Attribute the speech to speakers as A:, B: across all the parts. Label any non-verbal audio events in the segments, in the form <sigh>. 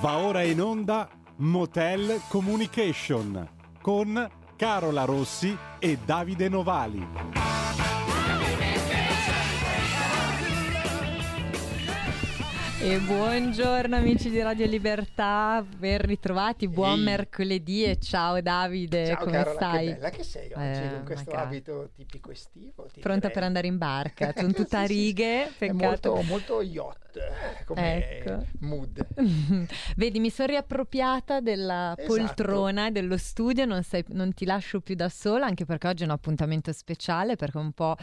A: Va ora in onda Motel Communication con Carola Rossi e Davide Novali.
B: E buongiorno amici di Radio Libertà, ben ritrovati, buon
C: Ehi.
B: mercoledì e ciao Davide,
C: Ciao
B: come
C: Carola,
B: stai?
C: che bella che sei oggi
B: Eh,
C: con questo
B: ma ca-
C: abito tipico estivo. ti
B: Pronta
C: direi.
B: per andare in barca, <laughs> con tutta
C: Sì, sì,
B: righe,
C: È
B: peccato.
C: molto, molto yacht eh, come
B: Ecco.
C: mood. <laughs>
B: Vedi, mi sono riappropriata della
C: Esatto.
B: poltrona e dello studio, non, sei- non ti lascio più da sola, anche perché oggi è un appuntamento speciale, perché un po',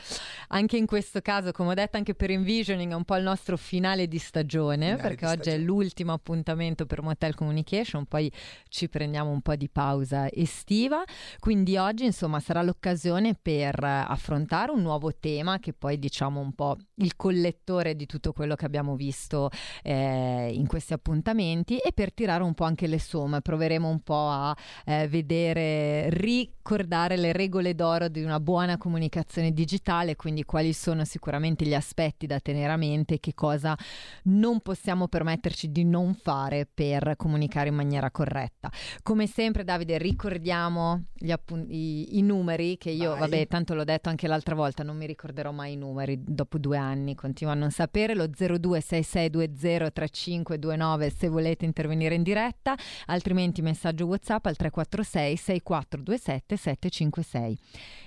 B: anche in questo caso, come ho detto anche per Envisioning, è un po' il nostro finale di stagione,
C: Finale
B: perché oggi è
C: stagione.
B: l'ultimo appuntamento per Motel Communication, poi ci prendiamo un po' di pausa estiva, quindi oggi insomma sarà l'occasione per affrontare un nuovo tema che poi diciamo un po' il collettore di tutto quello che abbiamo visto eh, in questi appuntamenti e per tirare un po' anche le somme. Proveremo un po' a eh, vedere, ricordare le regole d'oro di una buona comunicazione digitale, quindi quali sono sicuramente gli aspetti da tenere a mente che cosa non possiamo permetterci di non fare per comunicare in maniera corretta. Come sempre, Davide, ricordiamo gli appun- i, i numeri che io,
C: Vai.
B: vabbè, tanto l'ho detto anche l'altra volta, non mi ricorderò mai i numeri dopo due anni, continuo a non sapere. Lo 0266203529 se volete intervenire in diretta, altrimenti messaggio WhatsApp al 346 6427 756.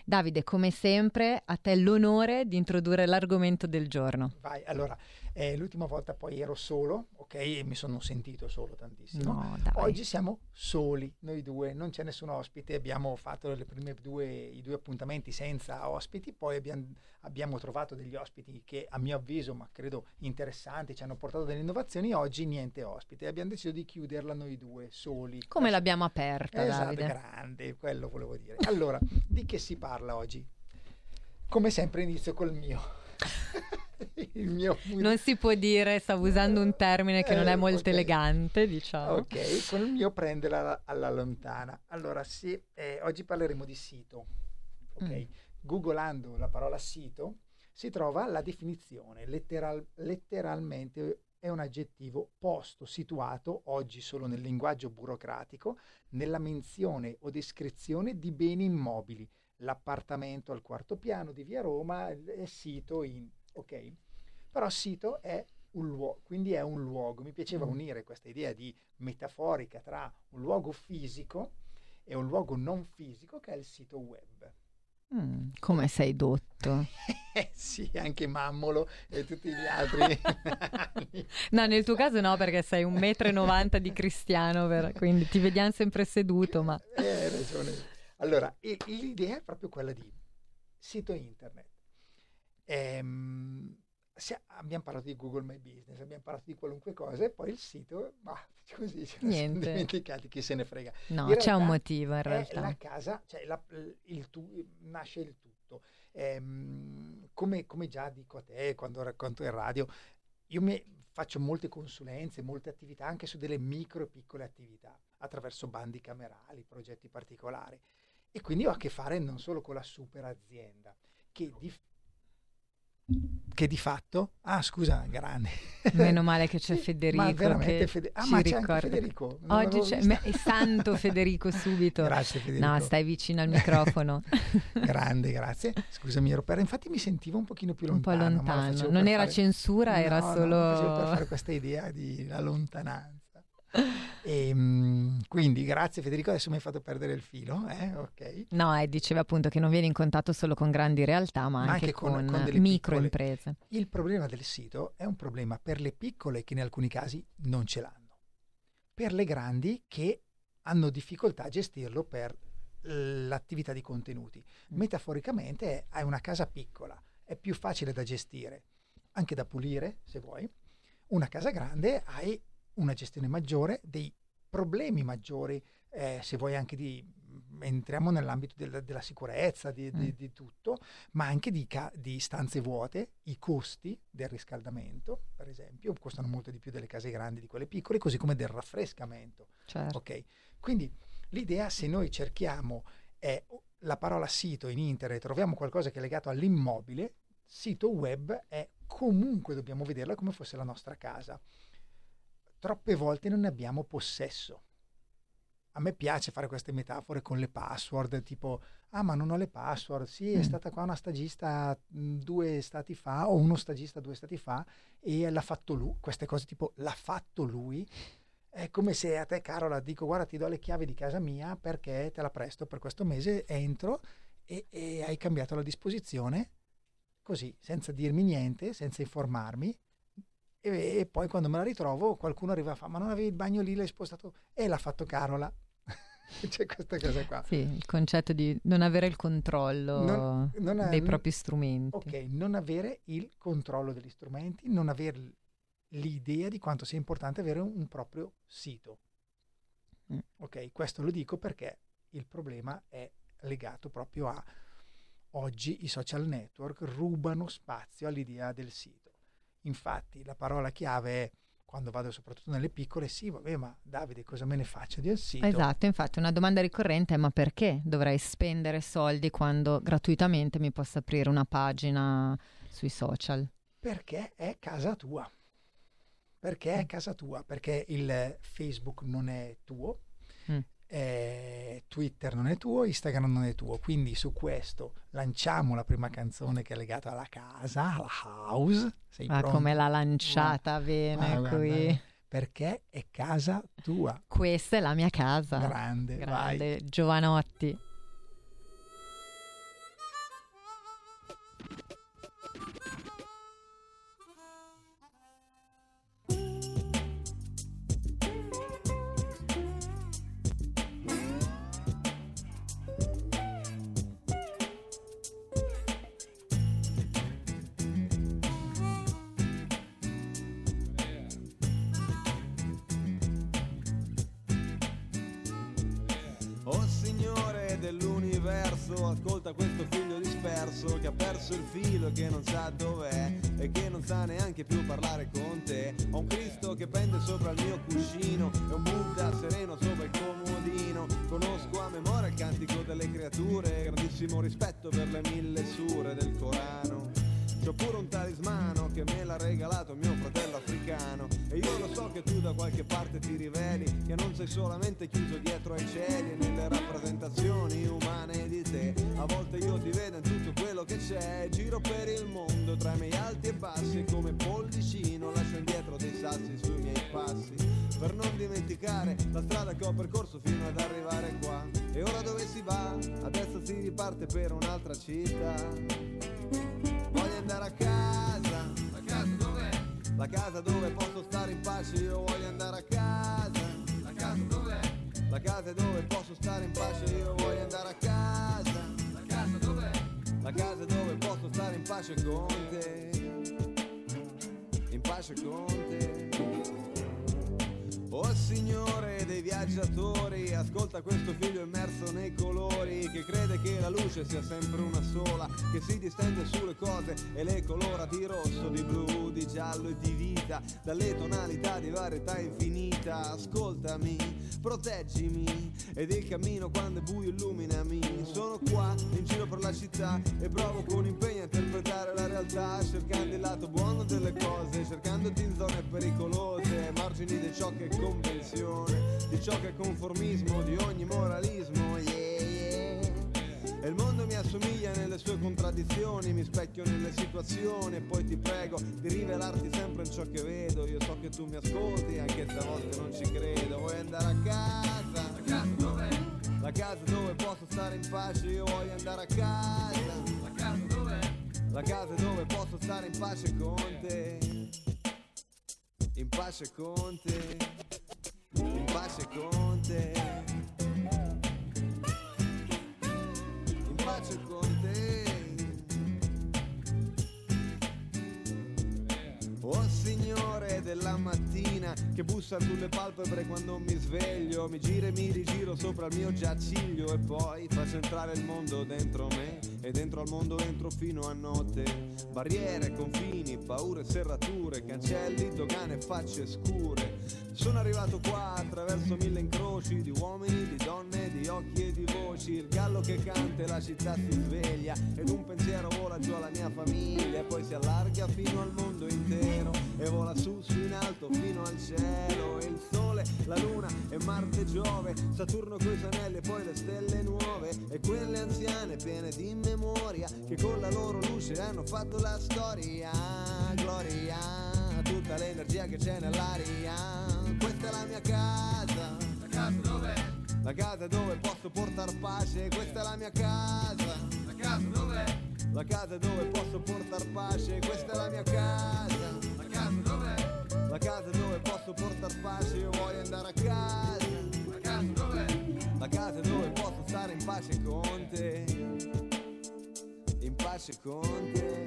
B: Davide, come sempre, a te l'onore di introdurre l'argomento del giorno.
C: Vai, allora, eh, l'ultima volta poi ero solo, ok, e mi sono sentito solo tantissimo.
B: No.
C: Oggi siamo soli, noi due, non c'è nessun ospite, abbiamo fatto le prime due, i due appuntamenti senza ospiti, poi abbiamo, abbiamo trovato degli ospiti che a mio avviso, ma credo interessanti, ci hanno portato delle innovazioni, oggi niente ospite, abbiamo deciso di chiuderla noi due, soli.
B: Come l'abbiamo aperta,
C: Esatto,
B: Davide?
C: grande, quello volevo dire. Allora, di che si parla oggi? Come sempre inizio col mio. <laughs> <laughs> Mio
B: Non si può dire, stavo usando un termine che non è
C: Eh,
B: molto
C: ok.
B: elegante, diciamo.
C: Ok, con il mio prenderla alla lontana. Allora, sì, eh, oggi parleremo di sito. Ok,
B: Mm.
C: googolando la parola sito si trova la definizione, letteral- letteralmente è un aggettivo posto, situato, oggi solo nel linguaggio burocratico, nella menzione o descrizione di beni immobili. L'appartamento al quarto piano di via Roma è sito in... ok? Però sito è un luogo, quindi è un luogo. Mi piaceva
B: Mm.
C: unire questa idea di metaforica tra un luogo fisico e un luogo non fisico che è il sito web.
B: Mm, come sei dotto? <laughs>
C: Eh sì, anche Mammolo e tutti gli altri. <laughs>
B: No, nel tuo caso no, perché sei un metro e novanta di cristiano, vero? quindi ti vediamo sempre seduto, ma...
C: Eh, hai ragione. Allora, e- l'idea è proprio quella di sito internet. Ehm, abbiamo parlato di Google My Business, abbiamo parlato di qualunque cosa e poi il sito, ma <laughs> così ce ne siamo
B: Niente.
C: dimenticati, chi se ne frega.
B: No,
C: In
B: c'è un motivo in realtà.
C: la casa, cioè la- il tu- nasce il tutto. Ehm, come, come già dico a te quando racconto in radio, io mi faccio molte consulenze, molte attività anche su delle micro e piccole attività attraverso bandi camerali, progetti particolari. E quindi ho a che fare non solo con la super azienda, che di, che di fatto, ah scusa, grande.
B: Meno male <laughs> che c'è Federico
C: ma veramente Fede- ah, ma c'è. Federico. non
B: Oggi c'è me- santo Federico subito.
C: Grazie Federico.
B: No, stai vicino al microfono. <laughs>
C: Grande, grazie. Scusami, ero per... infatti mi sentivo un pochino più
B: un po'
C: lontano.
B: lontano. Non era
C: fare-
B: censura, era
C: No, no,
B: solo...
C: lo facevo per fare questa idea di la lontananza. <laughs> E, mm, quindi grazie Federico, adesso mi hai fatto perdere il filo, eh? ok.
B: No, e diceva appunto che non viene in contatto solo con grandi realtà, ma,
C: Ma
B: anche,
C: anche con-
B: con,
C: con delle
B: micro
C: piccole-
B: imprese.
C: Il problema del sito è un problema per le piccole che in alcuni casi non ce l'hanno, per le grandi che hanno difficoltà a gestirlo per l'attività di contenuti.
B: Mm.
C: Metaforicamente hai una casa piccola, è più facile da gestire, anche da pulire se vuoi. Una casa grande hai una gestione maggiore, dei problemi maggiori, eh, se vuoi anche di entriamo nell'ambito del- della sicurezza, di, di-
B: Mm.
C: di tutto, ma anche di, ca- di stanze vuote, i costi del riscaldamento, per esempio, costano molto di più delle case grandi di quelle piccole, così come del raffrescamento.
B: Certo.
C: Ok, quindi l'idea se noi cerchiamo è la parola sito in internet, troviamo qualcosa che è legato all'immobile, sito web è comunque dobbiamo vederla come fosse la nostra casa. Troppe volte non ne abbiamo possesso. A me piace fare queste metafore con le password, tipo, ah ma non ho le password, sì è mm. stata qua una stagista mm, due stati fa o uno stagista due stati fa e l'ha fatto lui, queste cose tipo l'ha fatto lui, è come se a te Carola dico guarda ti do le chiavi di casa mia perché te la presto per questo mese, entro e, e hai cambiato la disposizione, così, senza dirmi niente, senza informarmi, e, e, poi quando me la ritrovo qualcuno arriva a fare ma non avevi il bagno lì, l'hai spostato e l'ha fatto Carola. <laughs> C'è questa cosa qua.
B: Sì, il concetto di non avere il controllo non, non ha, dei propri strumenti.
C: Ok, non avere il controllo degli strumenti, non avere l'idea di quanto sia importante avere un, un proprio sito. Mm. Ok, questo lo dico perché il problema è legato proprio a oggi i social network rubano spazio all'idea del sito. Infatti la parola chiave è quando vado soprattutto nelle piccole, sì, vabbè, ma Davide, cosa me ne faccio del sito?
B: Esatto, infatti una domanda ricorrente è ma perché dovrei spendere soldi quando gratuitamente mi posso aprire una pagina sui social?
C: Perché è casa tua. Perché è mm. casa tua, perché il Facebook non è tuo, eh, Twitter non è tuo, Instagram non è tuo, quindi su questo lanciamo la prima canzone che è legata alla casa, alla house.
B: Sei ah, come l'ha lanciata bene ah, qui. Guarda,
C: perché è casa tua.
B: Questa è la mia casa.
C: Grande,
B: Grande. Vai. Giovanotti.
D: Ascolta questo figlio disperso che ha perso il filo e che non sa dov'è e che non sa neanche più parlare con te. Ho un Cristo che pende sopra il mio cuscino e un Buddha sereno sopra il comodino. Conosco a memoria il cantico delle creature, grandissimo rispetto per le mille sure del Corano. C'ho pure un talismano che me l'ha regalato mio fratello africano. E io lo so che tu da qualche parte ti riveli Che non sei solamente chiuso dietro ai cieli E nelle rappresentazioni umane di te. A volte io ti vedo in tutto quello che c'è Giro per il mondo tra i miei alti e bassi come pollicino lascio indietro dei sassi sui miei passi. Per non dimenticare la strada che ho percorso fino ad arrivare qua. E ora dove si va? Adesso si riparte per un'altra città Voglio andare a casa.
E: La casa dov'è?
D: La casa dove posso stare in pace, io voglio andare a casa.
E: La casa dov'è?
D: La casa dove posso stare in pace, io voglio andare a casa.
E: La casa dov'è?
D: La casa dove posso stare in pace con te. In pace con te. Oh Signore dei viaggiatori, ascolta questo figlio immerso nei colori, che crede che la luce sia sempre una sola, che si distende sulle cose e le colora di rosso, di blu, di giallo e di vita, dalle tonalità di varietà infinita. Ascoltami, proteggimi, ed il cammino quando è buio illuminami. Sono qua, in giro per la città, e provo con impegno a interpretare la realtà, cercando il lato buono delle cose, cercandoti in zone pericolose, margini di ciò che convenzione, di ciò che è conformismo, di ogni moralismo, yeah, yeah. E il mondo mi assomiglia nelle sue contraddizioni, mi specchio nelle situazioni e poi ti prego di rivelarti sempre in ciò che vedo. Io so che tu mi ascolti, anche se a volte non ci credo. Vuoi andare a casa?
E: La casa dov'è?
D: La casa dove posso stare in pace, io voglio andare a casa.
E: La casa dov'è?
D: La casa dove posso stare in pace con te. In pace con te in pace con te. In pace con te. Oh Signore della mattina che bussa sulle palpebre quando mi sveglio, mi giro e mi rigiro sopra il mio giaciglio e poi faccio entrare il mondo dentro me e dentro al mondo entro fino a notte. Barriere, confini, paure, serrature, cancelli, dogane, facce scure. Sono arrivato qua attraverso mille incroci di uomini, di donne, di occhi e di voci. Il gallo che canta e la città si sveglia. Ed un pensiero vola giù alla mia famiglia. E poi si allarga fino al mondo intero. E vola su, su in alto fino al cielo il sole, la luna e Marte e Giove, Saturno coi anelli e poi le stelle nuove e quelle anziane piene di memoria che con la loro luce hanno fatto la storia, gloria, tutta l'energia che c'è nell'aria. Questa è la mia casa,
E: La casa dov'è?
D: la casa dove posso portar pace, questa è la mia casa.
E: La casa dov'è?
D: La casa dove posso portar pace, questa è la mia casa.
E: La casa
D: dove posso portar pace, io voglio andare a casa.
E: La casa dov'è?
D: La casa dove posso stare in pace con te. In pace con te.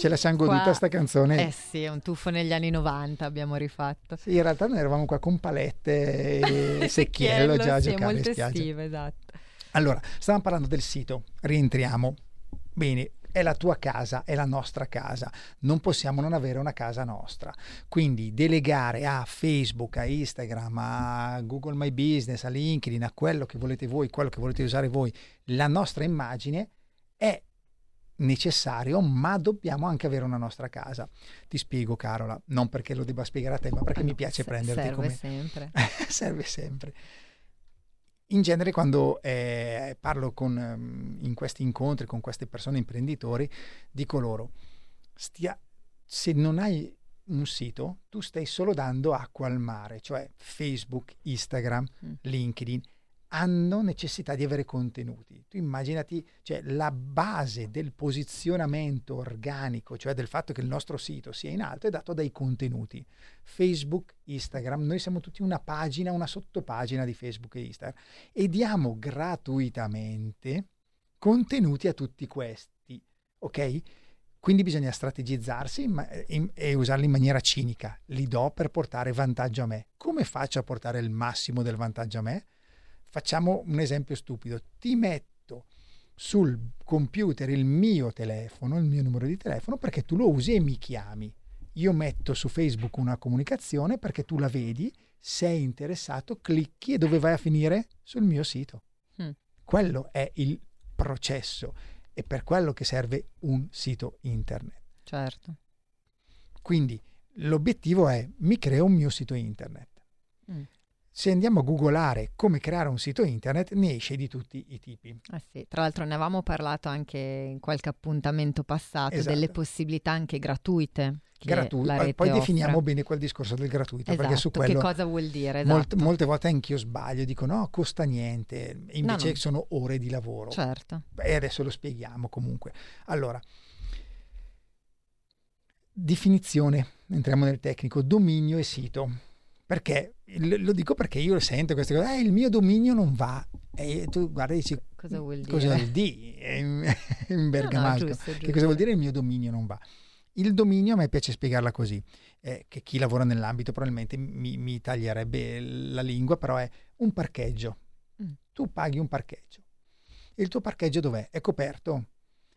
C: Ce la siamo goduta
B: Qua-
C: sta canzone.
B: Eh sì, è un tuffo negli anni 90 abbiamo rifatto.
C: Sì, in realtà noi eravamo qua con palette e <laughs> secchiello già a
B: sì,
C: giocare
B: molto estive, esatto.
C: Allora, stavamo parlando del sito, rientriamo. Bene, è la tua casa, è la nostra casa, non possiamo non avere una casa nostra. Quindi delegare a Facebook, a Instagram, a Google My Business, a LinkedIn, a quello che volete voi, quello che volete usare voi, la nostra immagine è necessario, ma dobbiamo anche avere una nostra casa. Ti spiego, Carola, non perché lo debba spiegare a te, ma perché
B: Ah,
C: mi
B: no,
C: piace
B: se-
C: prenderti
B: serve
C: come
B: sempre. <laughs>
C: serve sempre. In genere quando eh, parlo con, ehm, in questi incontri con queste persone imprenditori, dico loro, stia, se non hai un sito, tu stai solo dando acqua al mare, cioè Facebook, Instagram,
B: Mm.
C: LinkedIn hanno necessità di avere contenuti. Tu immaginati, cioè la base del posizionamento organico, cioè del fatto che il nostro sito sia in alto, è dato dai contenuti. Facebook, Instagram, noi siamo tutti una pagina, una sottopagina di Facebook e Instagram e diamo gratuitamente contenuti a tutti questi, ok? Quindi bisogna strategizzarsi ma- in- e usarli in maniera cinica. Li do per portare vantaggio a me. Come faccio a portare il massimo del vantaggio a me? Facciamo un esempio stupido. Ti metto sul computer il mio telefono, il mio numero di telefono, perché tu lo usi e mi chiami. Io metto su Facebook una comunicazione perché tu la vedi, sei interessato, clicchi e dove vai a finire? Sul mio sito.
B: Mm.
C: Quello è il processo e per quello che serve un sito internet.
B: Certo.
C: Quindi l'obiettivo è mi creo un mio sito internet.
B: Mm.
C: Se andiamo a googolare come creare un sito internet, ne esce di tutti i tipi.
B: Eh sì, Tra l'altro ne avevamo parlato anche in qualche appuntamento passato
C: Esatto.
B: delle possibilità anche gratuite.
C: Gratuito. Poi-
B: offre.
C: definiamo bene quel discorso del gratuito, perché su
B: Esatto,
C: quello
B: che cosa vuol dire?
C: molte,
B: Esatto.
C: molte volte anch'io sbaglio, dico no, costa niente, invece
B: no.
C: sono ore di lavoro.
B: Certo.
C: E adesso lo spieghiamo comunque. Allora, definizione, entriamo nel tecnico, dominio e sito. Perché? Lo dico perché io sento queste cose, eh, il mio dominio non va. E tu guarda e dici,
B: Cosa vuol dire?
C: cosa vuol dire? In, <laughs> in bergamasco.
B: giusto,
C: Che
B: giusto.
C: cosa vuol dire il mio dominio non va? Il dominio a me piace spiegarla così, eh, che chi lavora nell'ambito probabilmente mi, mi taglierebbe la lingua, però è un parcheggio.
B: Mm.
C: Tu paghi un parcheggio. Il tuo parcheggio dov'è? È coperto?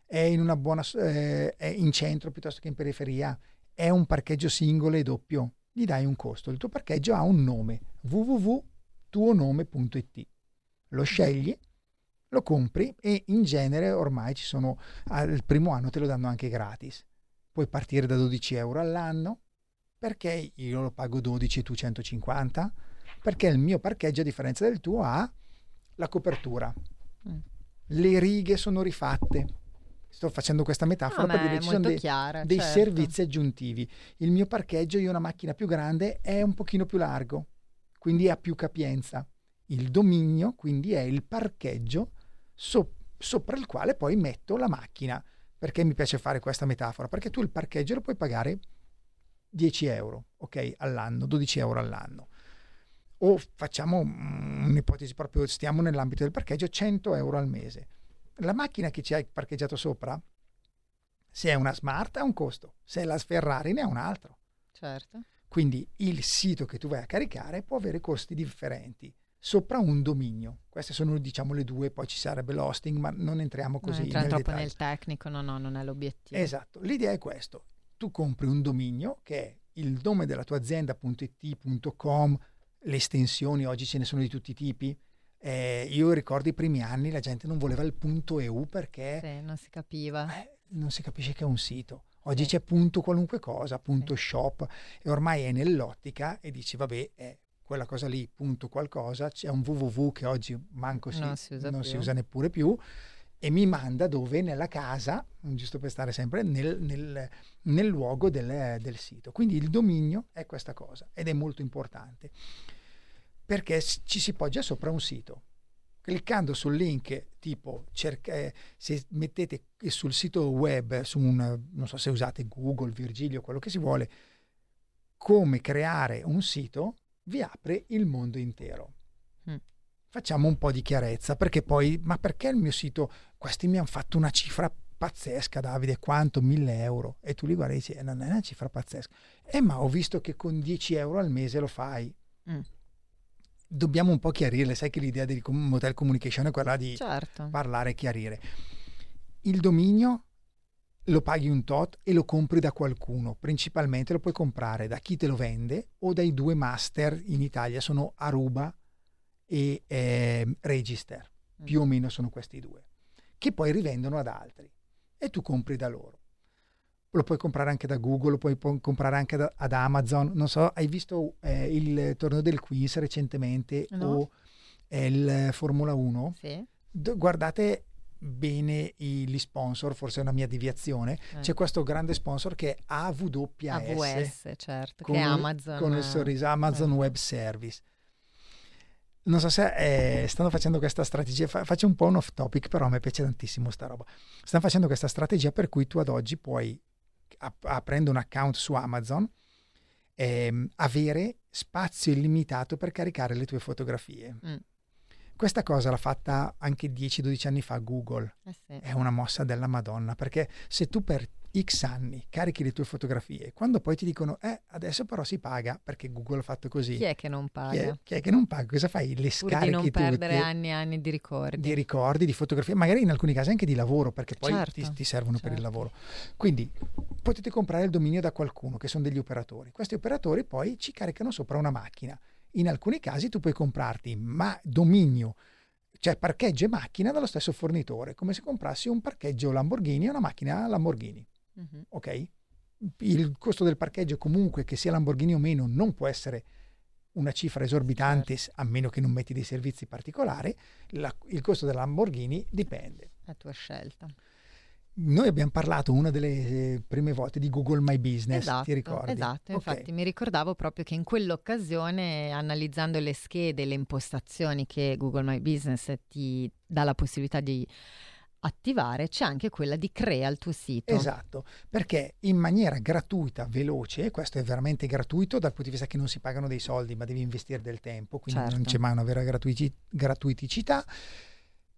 C: È in una buona eh, è in centro piuttosto che in periferia? È un parcheggio singolo e doppio? Gli dai un costo. Il tuo parcheggio ha un nome, www.tuonome.it. Lo scegli, lo compri e in genere ormai ci sono al primo anno te lo danno anche gratis. Puoi partire da 12 euro all'anno. Perché io lo pago 12 e tu 150? Perché il mio parcheggio, a differenza del tuo, ha la copertura.
B: Mm.
C: Le righe sono rifatte. Sto facendo questa metafora
B: No,
C: per
B: ma
C: dire ci sono dei,
B: chiara,
C: dei
B: certo.
C: servizi aggiuntivi. Il mio parcheggio, io ho una macchina più grande, è un pochino più largo, quindi ha più capienza. Il dominio, quindi, è il parcheggio so- sopra il quale poi metto la macchina. Perché mi piace fare questa metafora? Perché tu il parcheggio lo puoi pagare 10 euro, ok, all'anno, 12 euro all'anno. O facciamo un'ipotesi proprio, stiamo nell'ambito del parcheggio, 100 euro al mese. La macchina che ci hai parcheggiato sopra, se è una smart ha un costo, se è la Ferrari ne ha un altro.
B: Certo.
C: Quindi il sito che tu vai a caricare può avere costi differenti sopra un dominio. Queste sono diciamo le due, poi ci sarebbe l'hosting, ma non entriamo
B: Non
C: così
B: entriamo
C: nel
B: troppo
C: dettaglio.
B: nel tecnico, no, no, non è l'obiettivo.
C: Esatto, l'idea è questo. Tu compri un dominio che è il nome della tua azienda.it.com, le estensioni oggi ce ne sono di tutti i tipi. Eh, io ricordo i primi anni la gente non voleva il punto .eu perché
B: Sì, non si capiva.
C: eh, non si capisce che è un sito. Oggi
B: Sì.
C: c'è punto qualunque cosa, punto shop e ormai è nell'ottica e dici vabbè è quella cosa lì, punto qualcosa, c'è un www che oggi manco si,
B: Non si usa
C: non si usa neppure più e mi manda dove? Nella casa, giusto per stare sempre nel, nel- nel luogo del, del sito. Quindi il dominio è questa cosa ed è molto importante perché ci si poggia sopra un sito. Cliccando sul link tipo cerca- eh, se mettete sul sito web, su un, non so se usate Google, Virgilio, quello che si vuole, come creare un sito, vi apre il mondo intero.
B: Mm.
C: Facciamo un po' di chiarezza, perché poi, ma perché il mio sito, questi mi hanno fatto una cifra pazzesca, Davide, quanto? 1000 euro. E tu li guardi e dici, "Eh, non è una cifra pazzesca. Eh, ma ho visto che con 10 euro al mese lo fai.
B: Mm.
C: Dobbiamo un po' chiarirle, sai che l'idea com- Motel Communication è quella di
B: Certo.
C: parlare e chiarire. Il dominio lo paghi un tot e lo compri da qualcuno, principalmente lo puoi comprare da chi te lo vende o dai due master in Italia, sono Aruba e ehm, Register,
B: Mm.
C: più o meno sono questi due, che poi rivendono ad altri e tu compri da loro. Lo puoi comprare anche da Google, lo puoi comprare anche da- ad Amazon. Non so, hai visto eh, il torneo del Queens recentemente
B: No.
C: o eh, il Formula 1?
B: Sì.
C: D- guardate bene i- gli sponsor, forse è una mia deviazione.
B: Eh.
C: C'è questo grande sponsor che è AWS,
B: AWS, certo,
C: con,
B: che è
C: il-
B: Amazon.
C: con il sorriso Amazon
B: eh.
C: Web Service. Non so se eh, stanno facendo questa strategia, fa- faccio un po' un off topic, però a me piace tantissimo sta roba. Stanno facendo questa strategia per cui tu ad oggi puoi, ap- aprendo un account su Amazon, ehm, avere spazio illimitato per caricare le tue fotografie.
B: Mm.
C: Questa cosa l'ha fatta anche 10-12 anni fa Google
B: Eh sì.
C: è una mossa della Madonna, perché se tu per X anni carichi le tue fotografie, quando poi ti dicono, eh, adesso però si paga perché Google ha fatto così.
B: Chi è che non
C: Chi
B: paga?
C: è, chi è che non paga? Cosa fai? Le
B: Pur di
C: scarichi
B: non perdere anni e anni di ricordi.
C: di ricordi, di fotografie, magari in alcuni casi anche di lavoro, perché poi
B: Certo,
C: ti, ti servono per il
B: certo.
C: lavoro. Quindi potete comprare il dominio da qualcuno, che sono degli operatori. Questi operatori poi ci caricano sopra una macchina. In alcuni casi tu puoi comprarti ma dominio, cioè parcheggio e macchina dallo stesso fornitore, come se comprassi un parcheggio Lamborghini e una macchina Lamborghini. Ok? Il costo del parcheggio, comunque che sia Lamborghini o meno, non può essere una cifra esorbitante,
B: Certo.
C: a meno che non metti dei servizi particolari. La- il costo della Lamborghini dipende.
B: La tua scelta.
C: Noi abbiamo parlato una delle eh, prime volte di Google My Business,
B: Esatto,
C: ti ricordi?
B: esatto,
C: Ok.
B: infatti mi ricordavo proprio che in quell'occasione, analizzando le schede, le impostazioni che Google My Business ti dà la possibilità di attivare, c'è anche quella di crea il tuo sito.
C: Esatto, perché in maniera gratuita, veloce, questo è veramente gratuito dal punto di vista che non si pagano dei soldi, ma devi investire del tempo, quindi non
B: Certo.
C: c'è mai una vera gratuiti- gratuiticità.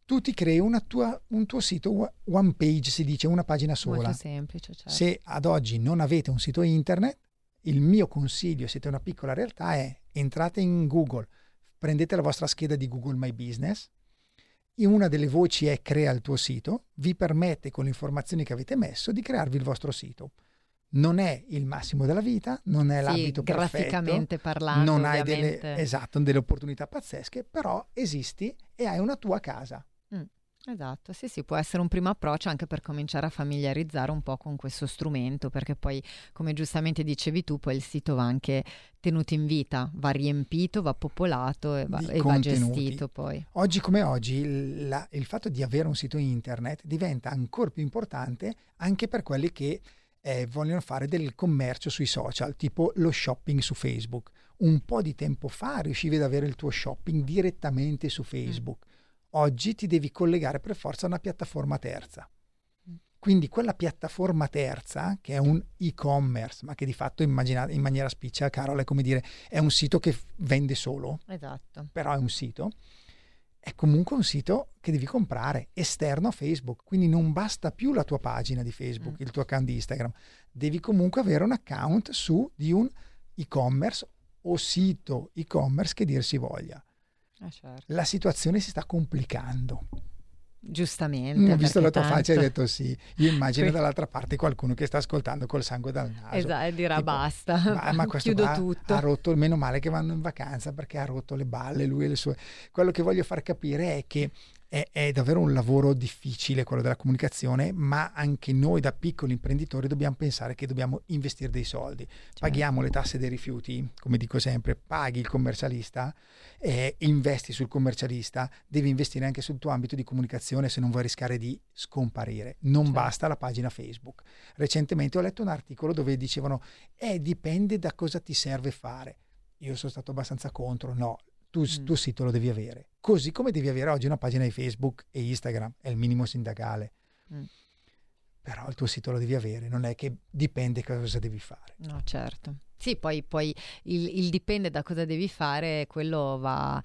C: Tu ti crei una tua- un tuo sito one page, si dice, una pagina sola.
B: Molto semplice, certo.
C: Se ad oggi non avete un sito internet, il mio consiglio, siete una piccola realtà, è entrate in Google, prendete la vostra scheda di Google My Business, una delle voci è crea il tuo sito, vi permette con le informazioni che avete messo di crearvi il vostro sito. Non è il massimo della vita, non è
B: Sì,
C: l'ambito perfetto,
B: graficamente parlando,
C: non hai delle, esatto, delle opportunità pazzesche, però esisti e hai una tua casa.
B: Esatto, sì, sì, può essere un primo approccio anche per cominciare a familiarizzare un po' con questo strumento, perché poi, come giustamente dicevi tu, poi il sito va anche tenuto in vita, va riempito, va popolato e va, e va gestito poi.
C: Oggi come oggi il, la- il fatto di avere un sito internet diventa ancora più importante anche per quelli che eh, vogliono fare del commercio sui social, tipo lo shopping su Facebook. Un po' di tempo fa riuscivi ad avere il tuo shopping direttamente su Facebook. Oggi ti devi collegare per forza a una piattaforma terza. Quindi quella piattaforma terza, che è un e-commerce, ma che di fatto immagina- in maniera spiccia, Carol, è come dire, è un sito che vende solo,
B: Esatto.
C: però è un sito, è comunque un sito che devi comprare esterno a Facebook. Quindi non basta più la tua pagina di Facebook,
B: Mm.
C: il tuo account di Instagram, devi comunque avere un account su di un e-commerce o sito e-commerce che dir si voglia.
B: Eh, certo.
C: La situazione si sta complicando.
B: Giustamente.
C: Ho visto la tua faccia e hai
B: tanto-
C: detto sì. Io immagino dall'altra parte qualcuno che sta ascoltando col sangue dal naso.
B: Esatto, e dirà
C: Tipo,
B: basta,
C: Ma, ma <laughs> questo
B: chiudo tutto.
C: ha rotto, meno male che vanno in vacanza perché ha rotto le balle lui e le sue. Quello che voglio far capire è che è, è davvero un lavoro difficile quello della comunicazione, ma anche noi da piccoli imprenditori dobbiamo pensare che dobbiamo investire dei soldi.
B: Certo.
C: Paghiamo le tasse dei rifiuti, come dico sempre, paghi il commercialista, eh, investi sul commercialista, devi investire anche sul tuo ambito di comunicazione se non vuoi rischiare di scomparire. Non
B: Certo.
C: basta la pagina Facebook. Recentemente ho letto un articolo dove dicevano, eh, dipende da cosa ti serve fare. Io sono stato abbastanza contro, no, tu, il
B: Mm.
C: tuo sito lo devi avere. Così come devi avere oggi una pagina di Facebook e Instagram, è il minimo sindacale.
B: Mm.
C: Però il tuo sito lo devi avere, non è che dipende cosa devi fare.
B: No, certo. Sì, poi, poi il, il dipende da cosa devi fare, quello va,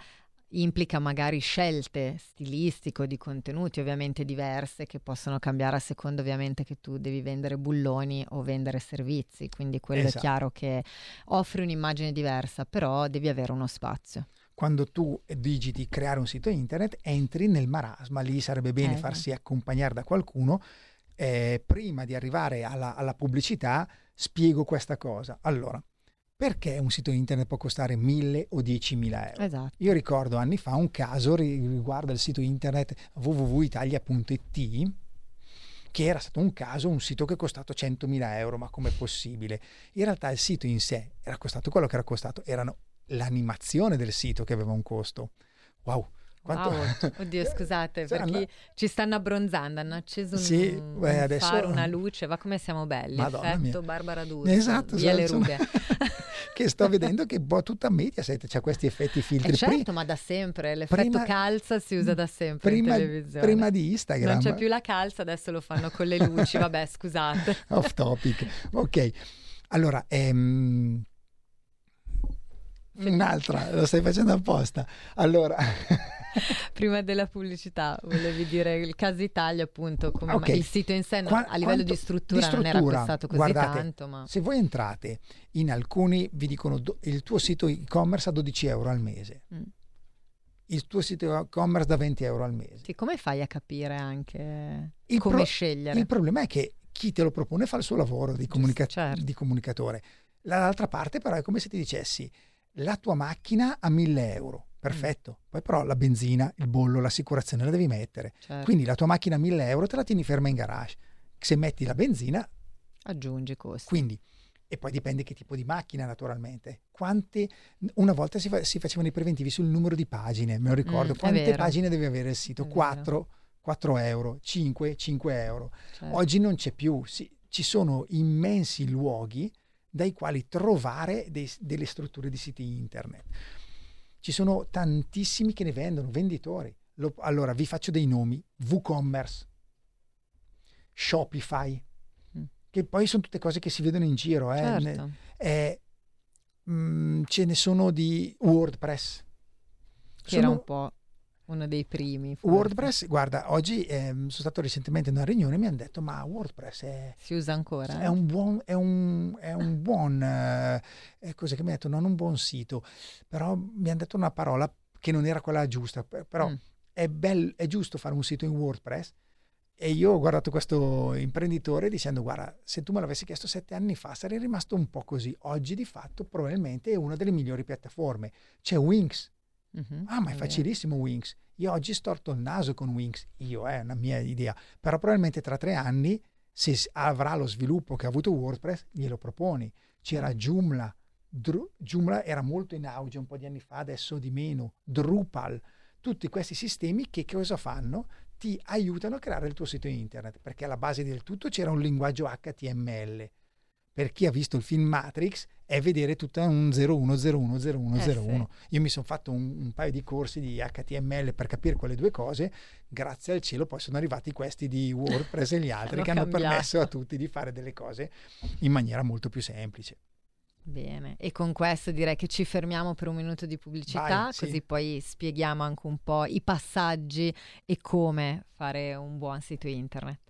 B: implica magari scelte stilistiche o di contenuti ovviamente diverse che possono cambiare a seconda ovviamente che tu devi vendere bulloni o vendere servizi, quindi quello
C: Esatto.
B: è chiaro che offri un'immagine diversa, però devi avere uno spazio.
C: Quando tu digiti creare un sito internet, entri nel marasma, lì sarebbe bene
B: Eh,
C: farsi accompagnare da qualcuno. Eh, prima di arrivare alla, alla pubblicità, spiego questa cosa. Allora, perché un sito internet può costare 1000 o 10.000 euro?
B: Esatto.
C: Io ricordo anni fa un caso ri- riguardo il sito internet www.italia.it che era stato un caso, un sito che è costato 100.000 euro, ma com'è possibile? In realtà il sito in sé era costato quello che era costato, erano l'animazione del sito che aveva un costo. Wow! Quanto...
B: Wow, <laughs> oddio, scusate,
C: Cioè,
B: perché
C: hanno-
B: ci stanno abbronzando, hanno acceso un,
C: Sì,
B: un
C: beh, adesso-
B: faro, una luce, va come siamo belli,
C: Madonna
B: effetto
C: mia.
B: Barbara D'Urso,
C: Esatto,
B: via le
C: sono-
B: rughe. <laughs>
C: che sto vedendo che boh, tutta Mediaset c'ha questi effetti filtri.
B: Eh certo,
C: Pri-
B: ma da sempre, l'effetto
C: prima-
B: calza si usa da sempre
C: prima,
B: in televisione.
C: prima di Instagram.
B: non c'è più la calza, adesso lo fanno con le luci, vabbè scusate. <laughs>
C: off topic. Ok, allora, ehm, un'altra, lo stai facendo apposta. Allora, <laughs>
B: Prima della pubblicità volevi dire il caso Italia appunto, come
C: Ok.
B: il sito in sé
C: Qua-
B: a livello di struttura,
C: di
B: non era
C: struttura,
B: costato così
C: guardate,
B: tanto, ma
C: se voi entrate in alcuni, vi dicono do- il tuo sito e-commerce a 12 euro al mese,
B: Mm.
C: il tuo sito e-commerce da 20 euro al mese.
B: sì, come fai a capire anche
C: Il
B: come
C: pro-
B: scegliere?
C: Il problema è che chi te lo propone fa il suo lavoro di, comunica-
B: certo.
C: di comunicatore. Dall'altra parte però è come se ti dicessi la tua macchina a 1000 euro, perfetto, poi però la benzina, il bollo, l'assicurazione la devi mettere.
B: Certo.
C: Quindi la tua macchina a 1000 euro te la tieni ferma in garage. Se metti la benzina,
B: Aggiungi costi.
C: quindi, e poi dipende che tipo di macchina naturalmente. Quante, una volta si, fa- si facevano i preventivi sul numero di pagine, me lo ricordo.
B: Mm,
C: Quante pagine deve avere il sito?
B: È vero.
C: 4, 4 euro, 5, 5 euro.
B: certo.
C: Oggi non c'è più, sì, ci sono immensi luoghi dai quali trovare dei- delle strutture di siti internet. Ci sono tantissimi che ne vendono, venditori. Lo- allora, vi faccio dei nomi: WooCommerce, Shopify,
B: Mm.
C: che poi sono tutte cose che si vedono in giro. Eh.
B: Certo.
C: eh, mm, ce ne sono di WordPress.
B: Che era
C: Sono-
B: un po' uno dei primi. forse.
C: WordPress, guarda, oggi ehm, sono stato recentemente in una riunione e mi hanno detto: Ma WordPress è,
B: Si usa ancora?
C: è un buon, è un, è un buon eh, eh, cosa che mi ha detto? Non un buon sito, però mi hanno detto una parola che non era quella giusta. per- Però
B: Mm.
C: è, bel- è giusto fare un sito in WordPress. E io ho guardato questo imprenditore dicendo: Guarda, se tu me l'avessi chiesto sette anni fa, sarei rimasto un po' così. Oggi, di fatto, probabilmente è una delle migliori piattaforme. C'è Wings.
B: Mhm,
C: Ah, ma è
B: vero.
C: facilissimo Wings. Io oggi storto il naso con Wings. Io, è una mia idea. Però probabilmente tra tre anni, se avrà lo sviluppo che ha avuto WordPress, glielo proponi. C'era Joomla. Dru- Joomla era molto in auge un po' di anni fa, adesso di meno. Drupal. Tutti questi sistemi che cosa fanno? Ti aiutano a creare il tuo sito internet, perché alla base del tutto c'era un linguaggio HTML. Per chi ha visto il film Matrix è vedere tutta un 01010101.
B: Eh,
C: Io mi sono fatto un, un paio di corsi di HTML per capire quelle due cose, grazie al cielo poi sono arrivati questi di WordPress e gli <laughs> altri
B: Hanno
C: che hanno
B: cambiato.
C: permesso a tutti di fare delle cose in maniera molto più semplice.
B: Bene, e con questo direi che ci fermiamo per un minuto di pubblicità,
C: Vai, sì.
B: così poi spieghiamo anche un po' i passaggi e come fare un buon sito internet.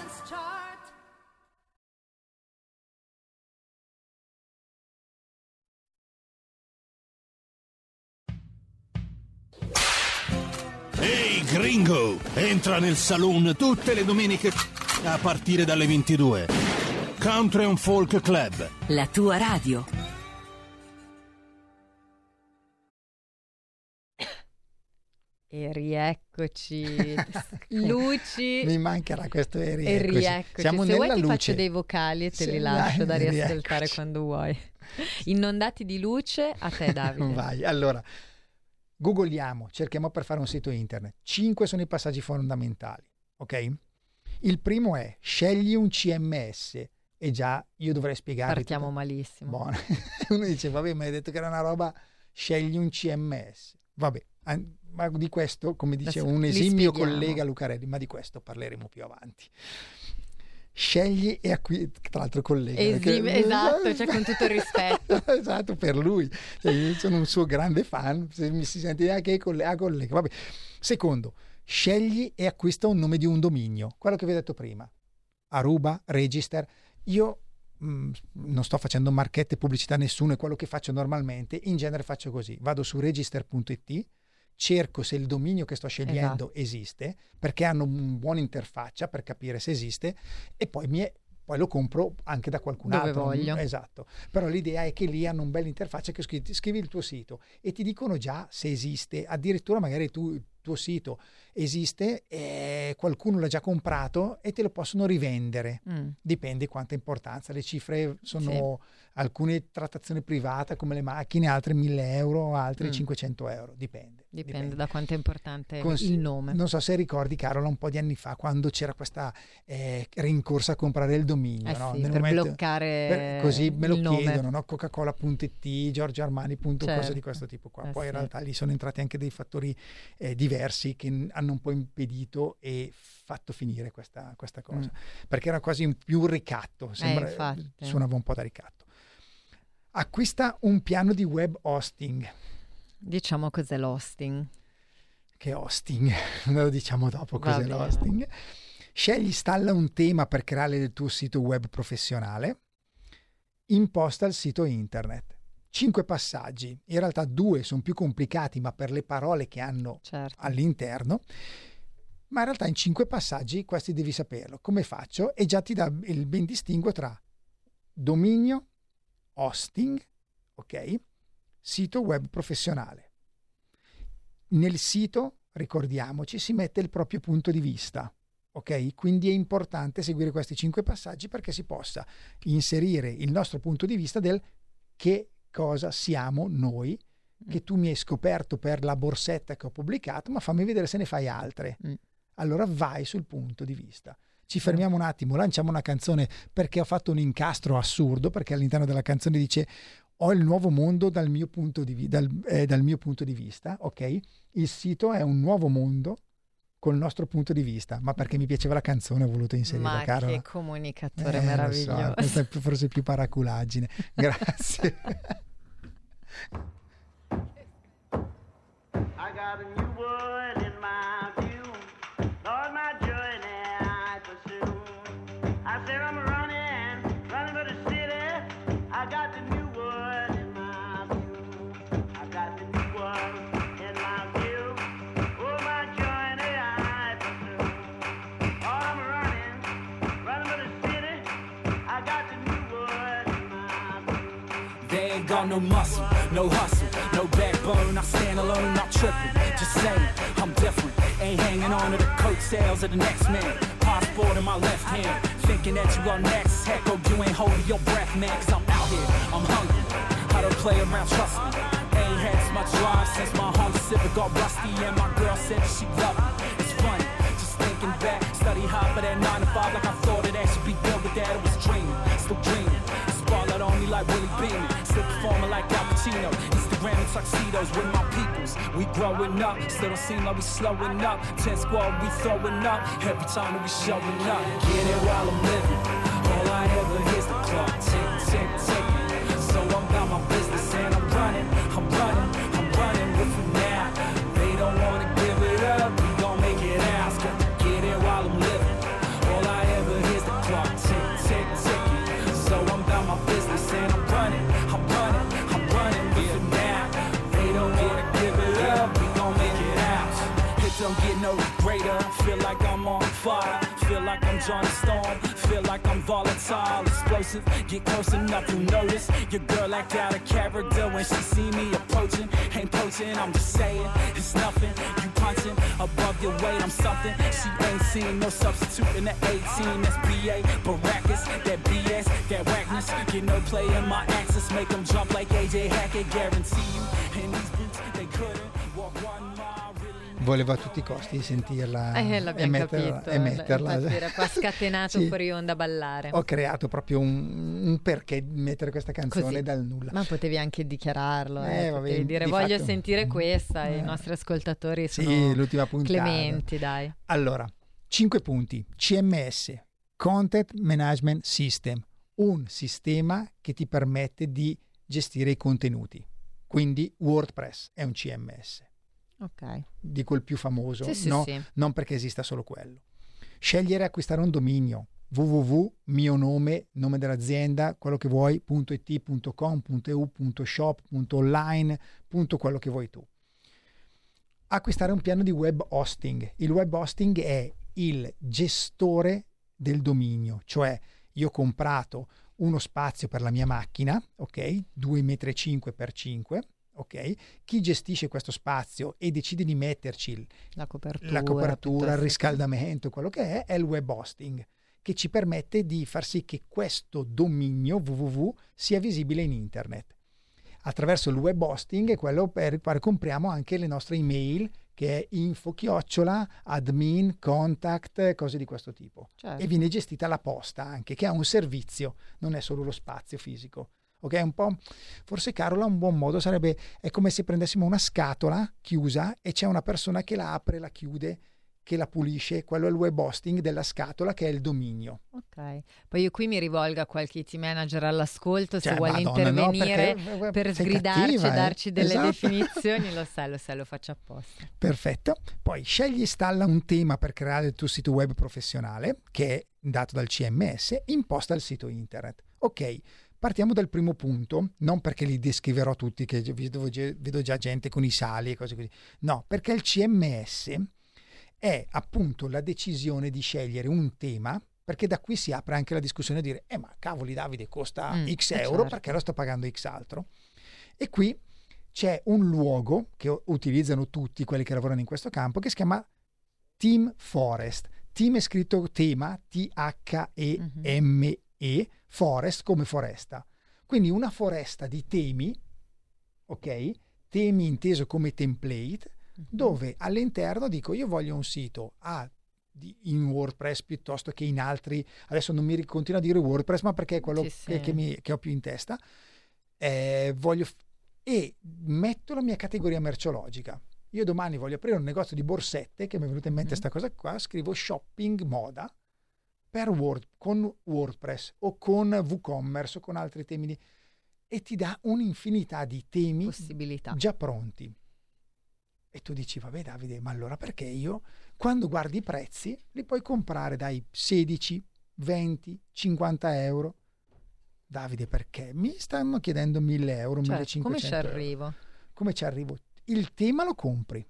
F: Gringo, entra nel saloon tutte le domeniche a partire dalle 22. Country and Folk Club.
G: La tua radio.
B: E rieccoci, <laughs> luci.
C: Mi mancherà questo e
B: E
C: rieccoci.
B: rieccoci.
C: Siamo
B: Se
C: nella
B: vuoi ti
C: luce.
B: faccio dei vocali e te
C: Sì,
B: li lascio da riascoltare
C: rieccoci.
B: quando vuoi. Inondati di luce a te <laughs> Davide.
C: Vai, allora, googliamo, cerchiamo per fare un sito internet. Cinque sono i passaggi fondamentali, ok? Il primo è scegli un CMS e già io dovrei spiegarvi.
B: Partiamo
C: tutto-
B: malissimo.
C: Buono. <laughs> Uno dice, vabbè, ma hai detto che era una roba, scegli un CMS. Vabbè, an- ma di questo, come dice un esimio collega Lucarelli, ma di questo parleremo più avanti. Scegli e acquisti, tra l'altro collega.
B: Esim-
C: perché-
B: esatto, cioè con tutto il rispetto. <laughs>
C: esatto, per lui. Cioè, io sono un suo grande fan, se mi si sente dire che collega, collega. Vabbè. Secondo, scegli e acquista un nome di un dominio, quello che vi ho detto prima. Aruba, Register. Io mh, non sto facendo marchette, pubblicità a nessuno, è quello che faccio normalmente. In genere faccio così, vado su register.it, cerco se il dominio che sto scegliendo
B: Esatto.
C: esiste, perché hanno un buona interfaccia per capire se esiste, e poi, mi è- poi lo compro anche da qualcun
B: Dove
C: altro.
B: voglio.
C: Esatto. Però l'idea è che lì hanno un bel interfaccia che scrivi, scrivi il tuo sito e ti dicono già se esiste, addirittura magari tu, il tuo sito esiste e qualcuno l'ha già comprato e te lo possono rivendere.
B: Mm.
C: Dipende quanta importanza. Le cifre sono alcune trattazioni private come le macchine, altre 1000 euro, altre
B: Mm.
C: 500 euro. Dipende.
B: Dipende da quanto è importante
C: Cons-
B: il nome.
C: Non so se ricordi, Carola, un po' di anni fa, quando c'era questa eh, rincorsa a comprare il dominio.
B: Eh
C: no?
B: sì,
C: Nel
B: per
C: momento-
B: bloccare
C: per- così me lo
B: nome.
C: chiedono, no? Coca-Cola.it, cose
B: Certo.
C: di questo tipo qua.
B: Eh
C: Poi in
B: sì.
C: realtà lì sono entrati anche dei fattori eh, diversi che hanno un po' impedito e fatto finire questa, questa cosa. Perché era quasi un, più un ricatto, sembra-
B: Mm. infatti.
C: suonava un po' da ricatto. Acquista un piano di web hosting.
B: Diciamo cos'è l'hosting.
C: Che hosting? <laughs> Lo diciamo dopo cos'è l'hosting. Scegli, installa un tema per creare il tuo sito web professionale. Imposta il sito internet. Cinque passaggi, in realtà due sono più complicati, ma per le parole che hanno
B: Certo.
C: all'interno. Ma in realtà in cinque passaggi questi devi saperlo. Come faccio? E già ti dà il ben distinguo tra dominio, hosting, ok? Sito web professionale. nel sito, ricordiamoci, si mette il proprio punto di vista. Ok? Quindi è importante seguire questi cinque passaggi perché si possa inserire il nostro punto di vista del che cosa siamo noi, che tu mi hai scoperto per la borsetta che ho pubblicato, ma fammi vedere se ne fai altre.
B: Mm.
C: Allora vai sul punto di vista. Ci fermiamo un attimo, lanciamo una canzone perché ho fatto un incastro assurdo, perché all'interno della canzone dice ho il nuovo mondo dal mio punto di, vi- dal, eh, dal mio punto di vista, ok? Il sito è un nuovo mondo col nostro punto di vista, ma perché mi piaceva la canzone ho voluto inserirla,
B: Ma
C: Carola.
B: che comunicatore
C: Eh, lo so,
B: meraviglioso.
C: questa è più- forse più paraculaggine. <laughs> Grazie.
H: I got a new
I: no muscle, no hustle, no backbone. I stand alone, not tripping. Just saying, I'm different. Ain't hanging on to the coattails of the next man. Passport in my left hand, thinking that you are next. Heck, oh, you ain't holding your breath, man. Cause I'm out here, I'm hungry. I don't play around, trust me. Ain't had as much drive since my Honda Civic got rusty. And my girl said she loved it. It's funny, just thinking back. Study hard for that 9 to 5 like I thought it should be good with that. It was dreaming, still dreaming. Me like Willie Beeman. Still performing like Al Pacino. Instagram and tuxedos with my peoples. We growing up, still don't seem like we slowing up. 10 squad, we throwing up. Every time that we showing up. Get it while I'm living. All I ever hear's the clock tick, tick, tick. Don't get no greater. Feel like I'm on fire. Feel like I'm Johnny Storm. Feel like I'm volatile, explosive. Get close enough, you notice. Your girl act out of character when she see me approaching. Ain't poaching, I'm just saying it's nothing. You punching above your weight, I'm something. She ain't seen no substitute in the 18. That's BA, Baracus, that BS, that whackness. Get no play in my axis, make them jump like AJ Hackett. Guarantee you, these boots they couldn't
C: Volevo a tutti i costi sentirla
B: Eh,
C: e metterla.
B: capito.
C: e metterla.
B: Infatti era qua scatenato <laughs>
C: Sì.
B: fuori onda a ballare.
C: Ho creato proprio un, un perché mettere questa canzone
B: Così.
C: dal nulla.
B: Ma potevi anche dichiararlo, eh,
C: Eh, vabbè,
B: potevi dire
C: di
B: voglio
C: fatto-
B: sentire questa e
C: Eh.
B: i nostri ascoltatori sono
C: l'ultima puntata.
B: clementi, dai.
C: Allora, 5 punti. CMS, Content Management System, un sistema che ti permette di gestire i contenuti. Quindi WordPress è un CMS.
B: Ok.
C: Dico il più famoso,
B: Sì, sì,
C: no?
B: sì.
C: non perché esista solo quello. Scegliere e acquistare un dominio www, mio nome, nome dell'azienda, quello che vuoi, .it, .com, .eu, .shop, .online, quello che vuoi tu. Acquistare un piano di web hosting. Il web hosting è il gestore del dominio, cioè io ho comprato uno spazio per la mia macchina, ok, 2,5 x 5 ok? Chi gestisce questo spazio e decide di metterci
B: La copertura,
C: la copertura, il riscaldamento, quello che è, è il web hosting, che ci permette di far sì che questo dominio www sia visibile in internet. Attraverso il web hosting è quello per il quale compriamo anche le nostre email, che è info chiocciola, admin, contact, cose di questo tipo.
B: Certo.
C: E viene gestita la posta anche, che ha un servizio, non è solo lo spazio fisico. Ok, un po'. Forse Carola, un buon modo sarebbe: è come se prendessimo una scatola chiusa e c'è una persona che la apre, la chiude, che la pulisce. Quello è il web hosting della scatola, che è il dominio.
B: Ok, poi io qui mi rivolgo a qualche IT manager all'ascolto se
C: Cioè,
B: vuole
C: Madonna, no,
B: intervenire
C: perché-
B: per
C: sei
B: sgridarci
C: cattiva,
B: e
C: eh.
B: darci delle
C: Esatto.
B: definizioni, lo <laughs> sai, lo sai, lo faccio apposta.
C: Perfetto. Poi scegli e installa un tema per creare il tuo sito web professionale, che è dato dal CMS, imposta il sito internet. Ok. Partiamo dal primo punto, non perché li descriverò tutti, che vedo, vedo già gente con i sali e cose così. No, perché il CMS è appunto la decisione di scegliere un tema, perché da qui si apre anche la discussione di dire, eh ma cavoli Davide, costa
B: Mm,
C: X
B: eh,
C: euro,
B: certo.
C: perché lo sto pagando X altro? E qui c'è un luogo che utilizzano tutti quelli che lavorano in questo campo che si chiama Team Forest. Team è scritto tema, T-H-E-M-E, forest come foresta. Quindi una foresta di temi, ok? Temi inteso come template, dove all'interno dico io voglio un sito a di- in WordPress piuttosto che in altri, adesso non mi continuo a dire WordPress, ma perché è quello
B: Sì, sì.
C: Che, che mi- che ho più in testa, Eh, voglio e metto la mia categoria merceologica. Io domani voglio aprire un negozio di borsette, che mi è venuta in mente questa cosa qua, scrivo shopping moda per Word, con WordPress o con WooCommerce o con altri temi di- e ti dà un'infinità di temi già pronti. E tu dici, vabbè Davide, ma allora perché io, quando guardi i prezzi, li puoi comprare dai 16, 20, 50 euro? Davide, perché? Mi stanno chiedendo 1000 euro,
B: Cioè,
C: 1500
B: come ci
C: euro.
B: arrivo?
C: Come ci arrivo? Il tema lo compri.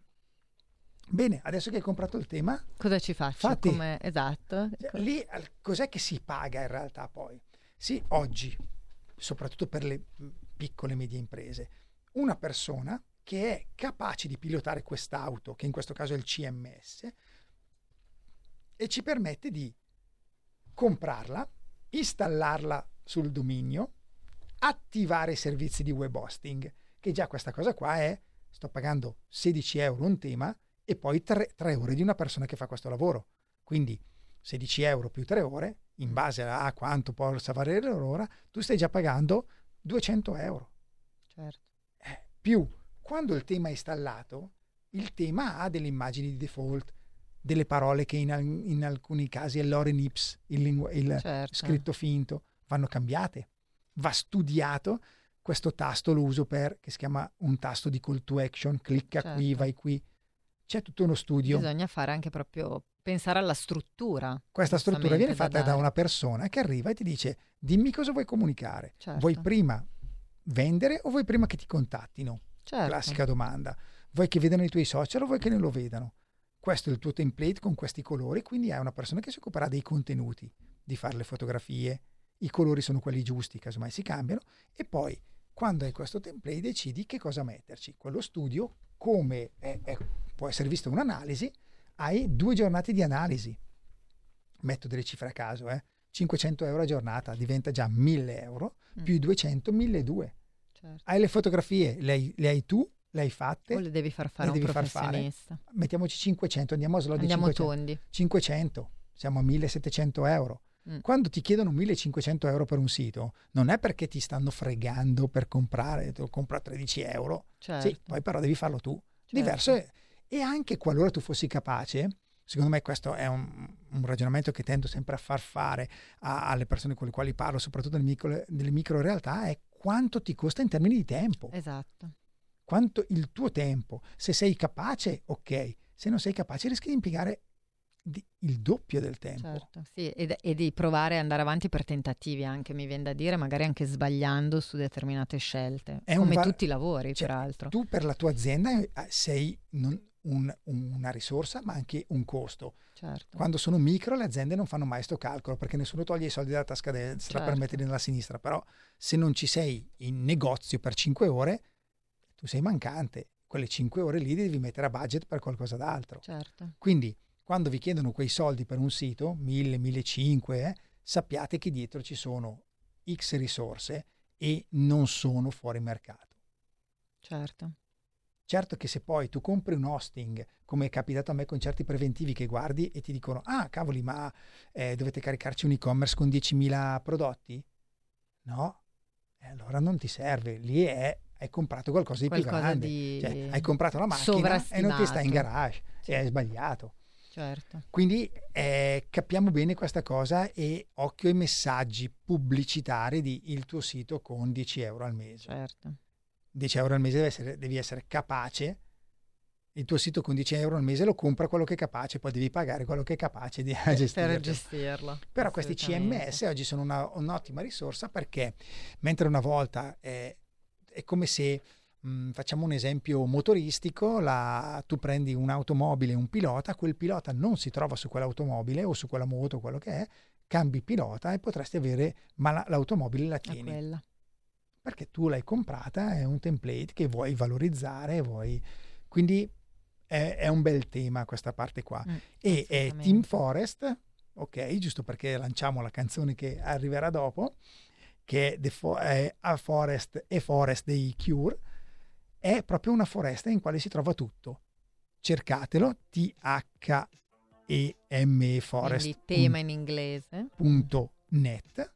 C: Bene, adesso che hai comprato il tema,
B: Cosa ci faccio?
C: Fatti.
B: Come... Esatto.
C: cioè, lì cos'è che si paga in realtà poi? Sì, oggi, soprattutto per le piccole e medie imprese, una persona che è capace di pilotare quest'auto, che in questo caso è il CMS, e ci permette di comprarla, installarla sul dominio, attivare i servizi di web hosting, che già questa cosa qua è, sto pagando 16 euro un tema e poi 3, ore di una persona che fa questo lavoro. Quindi 16 euro più 3 ore, in base a quanto possa valere l'ora, tu stai già pagando 200 euro.
B: Certo.
C: Più, quando il tema è installato, il tema ha delle immagini di default, delle parole che in, in alcuni casi è l'oren ips, il, lingu- il
B: Certo.
C: scritto finto, vanno cambiate. Va studiato. Questo tasto lo uso per, che si chiama un tasto di call to action, clicca qui,
B: Certo.
C: vai qui. C'è tutto uno studio.
B: Bisogna fare anche proprio pensare alla struttura.
C: Questa struttura viene fatta da
B: dare.
C: una persona che arriva e ti dice dimmi cosa vuoi comunicare.
B: Certo.
C: Vuoi prima vendere o vuoi prima che ti contattino?
B: Certo.
C: Classica domanda. Vuoi che vedano i tuoi social o vuoi che non lo vedano? Questo è il tuo template con questi colori, quindi hai una persona che si occuperà dei contenuti, di fare le fotografie, i colori sono quelli giusti, casomai si cambiano, e poi quando hai questo template decidi che cosa metterci. Quello studio, come è- è- può essere visto un'analisi, hai due giornate di analisi. Metto delle cifre a caso, eh. 500 euro a giornata diventa già 1000 euro, più i 200, 1200.
B: Certo.
C: Hai le fotografie, le hai, le hai tu, le hai fatte.
B: O le devi far fare
C: le devi far fare.
B: professionista.
C: Mettiamoci 500, andiamo a slot di
B: Andiamo
C: 500.
B: tondi.
C: 500, siamo a 1700 euro.
B: Mm.
C: Quando ti chiedono 1500 euro per un sito, non è perché ti stanno fregando per comprare, te lo compro a 13 euro.
B: Certo.
C: Sì, poi però devi farlo tu.
B: Certo.
C: Diverso è. E anche qualora tu fossi capace, secondo me questo è un, un ragionamento che tendo sempre a far fare a- alle persone con le quali parlo, soprattutto nelle micro, nelle micro realtà, è quanto ti costa in termini di tempo
B: Esatto.
C: quanto il tuo tempo. Se sei capace, ok. Se non sei capace, rischi di impiegare di- il doppio del tempo.
B: Certo, sì, e, e di provare ad andare avanti per tentativi anche, mi viene da dire, magari anche sbagliando su determinate scelte,
C: È un
B: come
C: va-
B: tutti i lavori,
C: Cioè,
B: peraltro.
C: Tu per la tua azienda eh, sei non un- una risorsa, ma anche un costo.
B: Certo.
C: Quando sono micro, le aziende non fanno mai sto calcolo perché nessuno toglie i soldi dalla tasca destra per
B: Certo.
C: metterli nella sinistra. Però, se non ci sei in negozio per 5 ore, tu sei mancante. Quelle 5 ore lì devi mettere a budget per qualcosa d'altro.
B: Certo.
C: Quindi, quando vi chiedono quei soldi per un sito, 1000, 1500, eh, sappiate che dietro ci sono X risorse e non sono fuori mercato.
B: Certo.
C: Certo che se poi tu compri un hosting, come è capitato a me con certi preventivi che guardi e ti dicono, ah cavoli, ma eh, dovete caricarci un e-commerce con 10.000 prodotti? No, e allora non ti serve, lì è, hai comprato qualcosa di
B: Qualcosa
C: più grande,
B: di-
C: Cioè, hai comprato la macchina e non ti sta in garage, e hai sbagliato.
B: Certo.
C: Quindi eh, capiamo bene questa cosa e occhio ai messaggi pubblicitari di il tuo sito con 10 euro al mese.
B: Certo.
C: 10 euro al mese deve essere- devi essere capace. Il tuo sito con 10 euro al mese lo compra quello che è capace, poi devi pagare quello che è capace di <laughs> gestirlo.
B: Per gestirlo.
C: Però questi. CMS oggi sono una- un'ottima risorsa perché mentre una volta eh, è come se mh, facciamo un esempio motoristico, la- tu prendi un'automobile, un pilota, quel pilota non si trova su quell'automobile o su quella moto, quello che è, cambi pilota e potresti avere, ma la- l'automobile la tieni. perché tu l'hai comprata, è un template che vuoi valorizzare, vuoi... quindi è, è un bel tema questa parte qua.
B: Mm,
C: e è. Team Forest, ok, giusto perché lanciamo la canzone che arriverà dopo, che è, The Fo- è A Forest e Forest dei Cure, è proprio una foresta in quale si trova tutto. Cercatelo, T-H-E-M Forest.
B: Quindi tema in inglese.
C: .net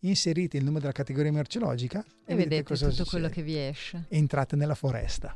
C: inserite il nome della categoria merceologica
B: E vedete
C: cosa
B: tutto
C: succede.
B: quello che vi esce.
C: entrate nella foresta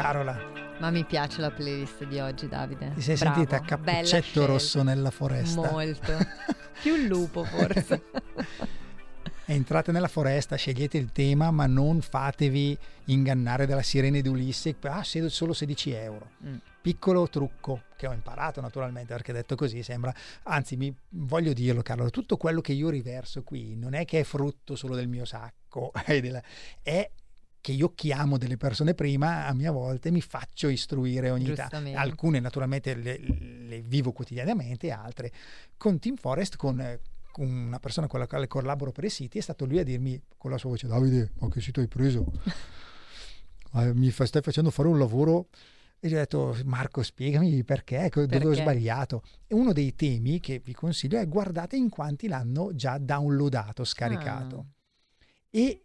J: Carola
B: Ma mi piace la playlist di oggi, Davide.
C: ti sei
B: Bravo,
C: sentita cappuccetto rosso nella foresta
B: Molto. <laughs> Più il lupo, forse. <laughs>
C: entrate nella foresta scegliete il tema ma non fatevi ingannare dalla sirene di Ulisse ah solo 16 euro
B: Mm.
C: piccolo trucco che ho imparato naturalmente perché detto così sembra anzi mi voglio dirlo Carlo tutto quello che io riverso qui non è che è frutto solo del mio sacco <laughs> è che io chiamo delle persone prima a mia volta mi faccio istruire ogni tanto alcune naturalmente le, le vivo quotidianamente altre con Team Forest con eh, una persona con la quale collaboro per i siti, è stato lui a dirmi con la sua voce, Davide, ma che sito hai preso? <laughs> Eh, mi fa- stai facendo fare un lavoro e gli ho detto Marco spiegami perché, co- dove ho
B: Perché?
C: sbagliato e uno dei temi che vi consiglio è guardate in quanti l'hanno già downloadato, scaricato
B: Ah.
C: e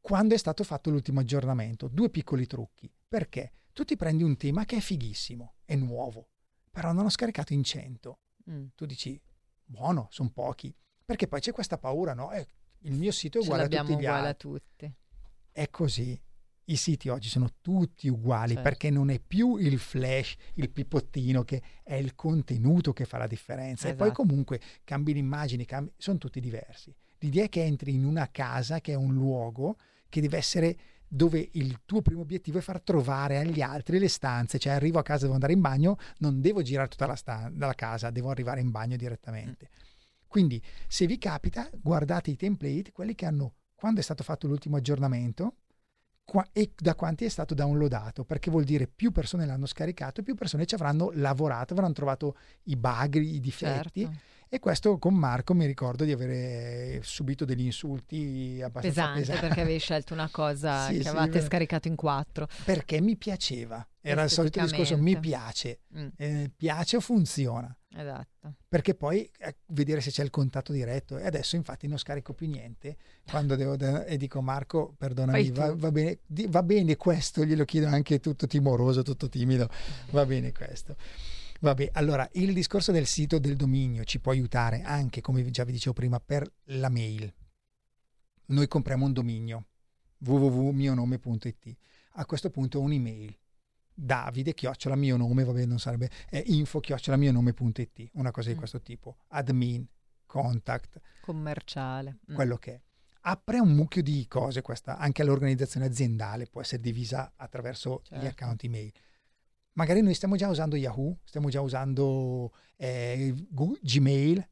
C: quando è stato fatto l'ultimo aggiornamento due piccoli trucchi perché tu ti prendi un tema che è fighissimo è nuovo però non ho scaricato in 100
B: Mm.
C: tu dici buono sono pochi perché poi c'è questa paura no Eh, il mio sito è uguale a tutti gli
B: uguale a
C: altri
B: tutti.
C: è così. I siti oggi sono tutti uguali
B: Certo.
C: perché non è più il flash, il pipottino che è il contenuto che fa la differenza. E poi
B: Esatto.
C: comunque cambi l'immagine, cambi- sono tutti diversi. L'idea è che entri in una casa che è un luogo che deve essere dove il tuo primo obiettivo è far trovare agli altri le stanze, cioè arrivo a casa devo andare in bagno, non devo girare tutta la, stan- la casa, devo arrivare in bagno direttamente. Quindi se vi capita, guardate i template, quelli che hanno, quando è stato fatto l'ultimo aggiornamento qua- e da quanti è stato downloadato, perché vuol dire più persone l'hanno scaricato, più persone ci avranno lavorato, avranno trovato i bug, i difetti.
B: Certo.
C: E questo con Marco mi ricordo di avere subito degli insulti abbastanza
B: Pesante
C: pesanti.
B: perché avevi scelto una cosa <laughs>
C: Sì,
B: che
C: sì,
B: avevate
C: vero.
B: scaricato in quattro.
C: Perché mi piaceva. Era il solito discorso, mi piace.
B: Mm.
C: Eh, piace o funziona.
B: Esatto.
C: perché poi eh, vedere se c'è il contatto diretto e adesso infatti non scarico più niente quando devo da- e dico Marco perdonami va, va bene, di- va bene questo glielo chiedo anche tutto timoroso tutto timido va bene questo Vabbè, allora il discorso del sito del dominio ci può aiutare anche, come già vi dicevo prima, per la mail. Noi compriamo un dominio www.mionome.it. A questo punto un'email davide chiocciola mio nome, vabbè non sarebbe, è info chiocciola mio nome.it, una cosa di
B: Mm.
C: questo tipo, admin, contact,
B: Commerciale. Mm.
C: quello che è. Apre un mucchio di cose questa, anche l'organizzazione aziendale può essere divisa attraverso gli
B: Certo.
C: account email. Magari noi stiamo già usando Yahoo, stiamo già usando eh, Gmail,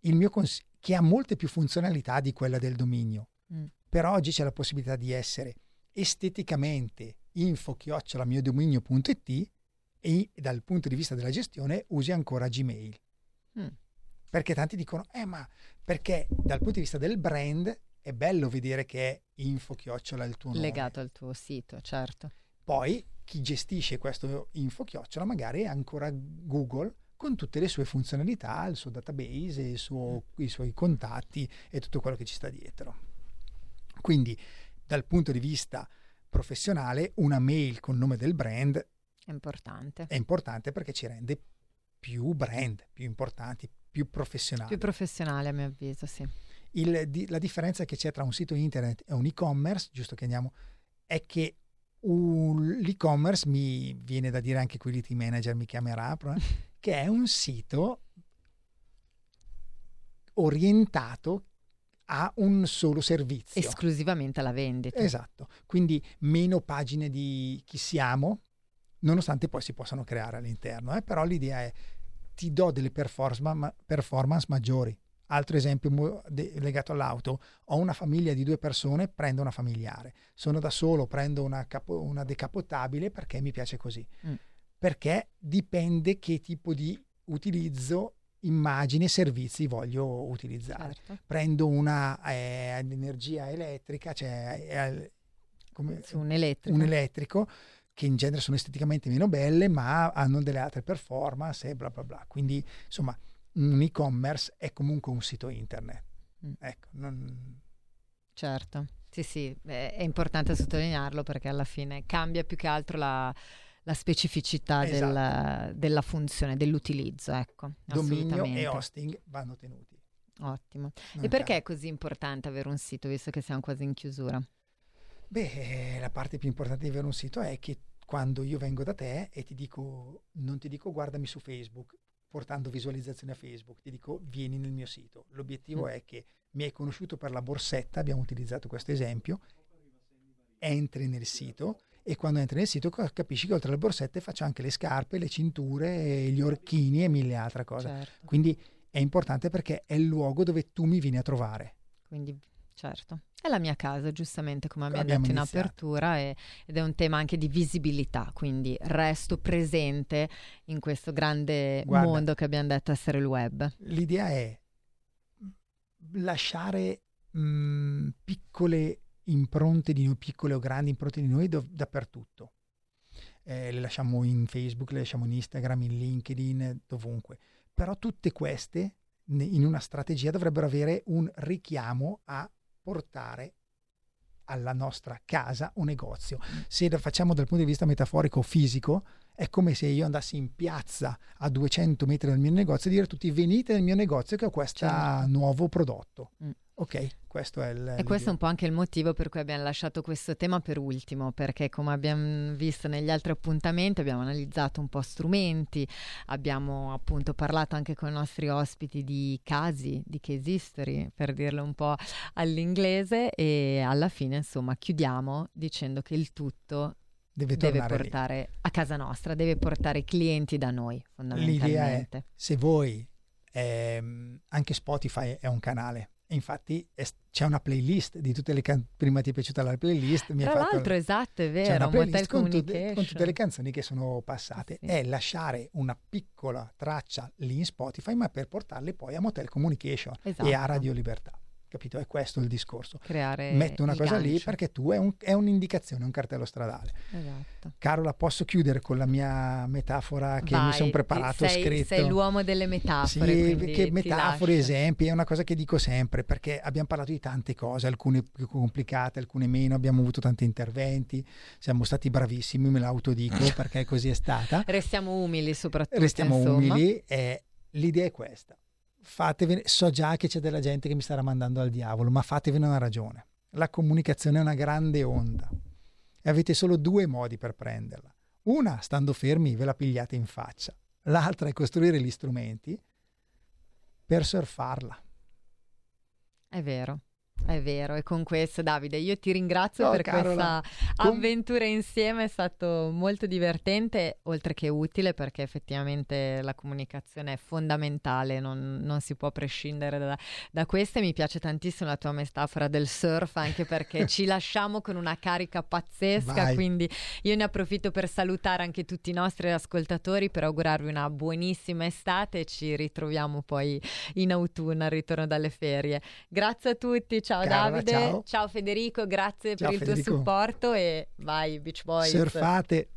C: il mio cons- che ha molte più funzionalità di quella del dominio.
B: Mm.
C: Però oggi c'è la possibilità di essere esteticamente info chiocciola mio dominio.it e dal punto di vista della gestione usi ancora Gmail.
B: Mm.
C: Perché tanti dicono, eh ma perché dal punto di vista del brand è bello vedere che è info chiocciola il tuo nome.
B: Legato al tuo sito, certo.
C: Poi chi gestisce questo info chiocciola magari è ancora Google con tutte le sue funzionalità, il suo database, il suo- i suoi contatti e tutto quello che ci sta dietro. Quindi dal punto di vista professionale una mail con nome del brand
B: È importante.
C: è importante perché ci rende più brand, più importanti, più professionali.
B: Più professionale a mio avviso, sì.
C: Il- di- la differenza che c'è tra un sito internet e un e-commerce, giusto che andiamo, è che un- l'e-commerce mi viene da dire anche Quality Manager mi chiamerà, però, <laughs> che è un sito orientato a un solo servizio.
B: Esclusivamente alla vendita.
C: Esatto, quindi meno pagine di chi siamo, nonostante poi si possano creare all'interno, eh, però l'idea è ti do delle performa- performance maggiori. Altro esempio de- legato all'auto, ho una famiglia di due persone, prendo una familiare, sono da solo, prendo una, capo- una decapotabile perché mi piace così,
B: Mm.
C: perché dipende che tipo di utilizzo immagini e servizi voglio utilizzare
B: Certo.
C: prendo una eh, energia elettrica, cioè eh, come-
B: un elettrico.
C: un elettrico, che in genere sono esteticamente meno belle, ma hanno delle altre performance e bla bla bla. Quindi, insomma, un e-commerce è comunque un sito internet.
B: Mm.
C: Ecco, non-
B: Certo, sì, sì, è importante sottolinearlo perché alla fine cambia più che altro la, la specificità
C: Esatto.
B: della funzione, dell'utilizzo, ecco.
C: dominio e hosting vanno tenuti.
B: Ottimo.
C: Non
B: e perché è così importante avere un sito, visto che siamo quasi in chiusura?
C: Beh, la parte più importante di avere un sito è che quando io vengo da te e ti dico, non ti dico guardami su Facebook, portando visualizzazioni a Facebook, ti dico vieni nel mio sito. L'obiettivo
B: Mm.
C: è che mi hai conosciuto per la borsetta, abbiamo utilizzato questo esempio, entri nel sito e quando entri nel sito capisci che oltre alle borsette faccio anche le scarpe, le cinture, gli orchini e mille altre cose.
B: Certo.
C: Quindi è importante perché è il luogo dove tu mi vieni a trovare.
B: Quindi, certo, è la mia casa, giustamente, come abbiamo
C: Abbiamo
B: detto in
C: iniziato.
B: apertura, e- ed è un tema anche di visibilità, quindi resto presente in questo grande
C: Guarda.
B: mondo che abbiamo detto essere il web.
C: L'idea è lasciare mh, piccole impronte di noi, piccole o grandi impronte di noi dov- dappertutto. Eh, le lasciamo in Facebook, le lasciamo in Instagram, in LinkedIn, dovunque. Però tutte queste, in una strategia, dovrebbero avere un richiamo a portare alla nostra casa o negozio. Se lo facciamo dal punto di vista metaforico fisico, è come se io andassi in piazza a 200 metri dal mio negozio e dire a tutti venite nel mio negozio che ho questo nuovo prodotto.
B: Mm.
C: Ok, questo è il...
B: E questo è un po' anche il motivo per cui abbiamo lasciato questo tema per ultimo, perché come abbiamo visto negli altri appuntamenti abbiamo analizzato un po' strumenti, abbiamo appunto parlato anche con i nostri ospiti di casi, di case history, per dirlo un po' all'inglese e alla fine insomma chiudiamo dicendo che il tutto
C: Deve
B: deve
C: tornare lì.
B: portare a casa nostra, deve portare i clienti da noi
C: L'idea è,
B: fondamentalmente.
C: se voi, ehm, anche Spotify è un canale, infatti è- c'è una playlist di tutte le canzoni, prima ti è piaciuta la playlist, mi
B: Tra l'altro esatto, è
C: c'è
B: vero,
C: una playlist con, tutte-
B: Communication.
C: con tutte le canzoni che sono passate, è lasciare una piccola traccia lì in Spotify, ma per portarle poi a Motel Communication e a
B: Esatto.
C: Radio Libertà. Capito? È questo il discorso.
B: Creare
C: Metto una cosa lì
B: gancio.
C: perché tu è, un- è un'indicazione, un cartello stradale.
B: Esatto.
C: Carola, posso chiudere con la mia metafora che mi
B: Vai,
C: sono
B: ti-
C: preparato,
B: sei,
C: scritto?
B: sei l'uomo delle metafore.
C: Sì, che metafore, esempi, è una cosa che dico sempre perché abbiamo parlato di tante cose, alcune più complicate, alcune meno, abbiamo avuto tanti interventi, siamo stati bravissimi, me l'autodico <laughs> perché così è stata.
B: Restiamo umili soprattutto.
C: Restiamo
B: insomma.
C: umili e l'idea è questa. Fatevene, so già che c'è della gente che mi starà mandando al diavolo, ma fatevene una ragione. La comunicazione è una grande onda e avete solo due modi per prenderla. Una, stando fermi, ve la pigliate in faccia. L'altra è costruire gli strumenti per surfarla.
B: È vero. È vero, e con questo Davide io ti ringrazio
C: No,
B: per
C: Carola,
B: questa avventura insieme, è stato molto divertente, oltre che utile perché effettivamente la comunicazione è fondamentale, non, non si può prescindere da, da questa e mi piace tantissimo la tua metafora del surf anche perché <laughs> ci lasciamo con una carica pazzesca,
C: Vai.
B: quindi io ne approfitto per salutare anche tutti i nostri ascoltatori, per augurarvi una buonissima estate e ci ritroviamo poi in autunno al ritorno dalle ferie. Grazie a tutti, ciao
C: Carola,
B: Davide,
C: ciao.
B: Federico, grazie
C: Ciao,
B: per il
C: Federico.
B: tuo supporto e vai Beach Boys.
C: Surfate.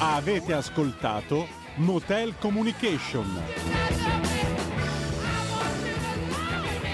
A: Avete ascoltato Motel Communication.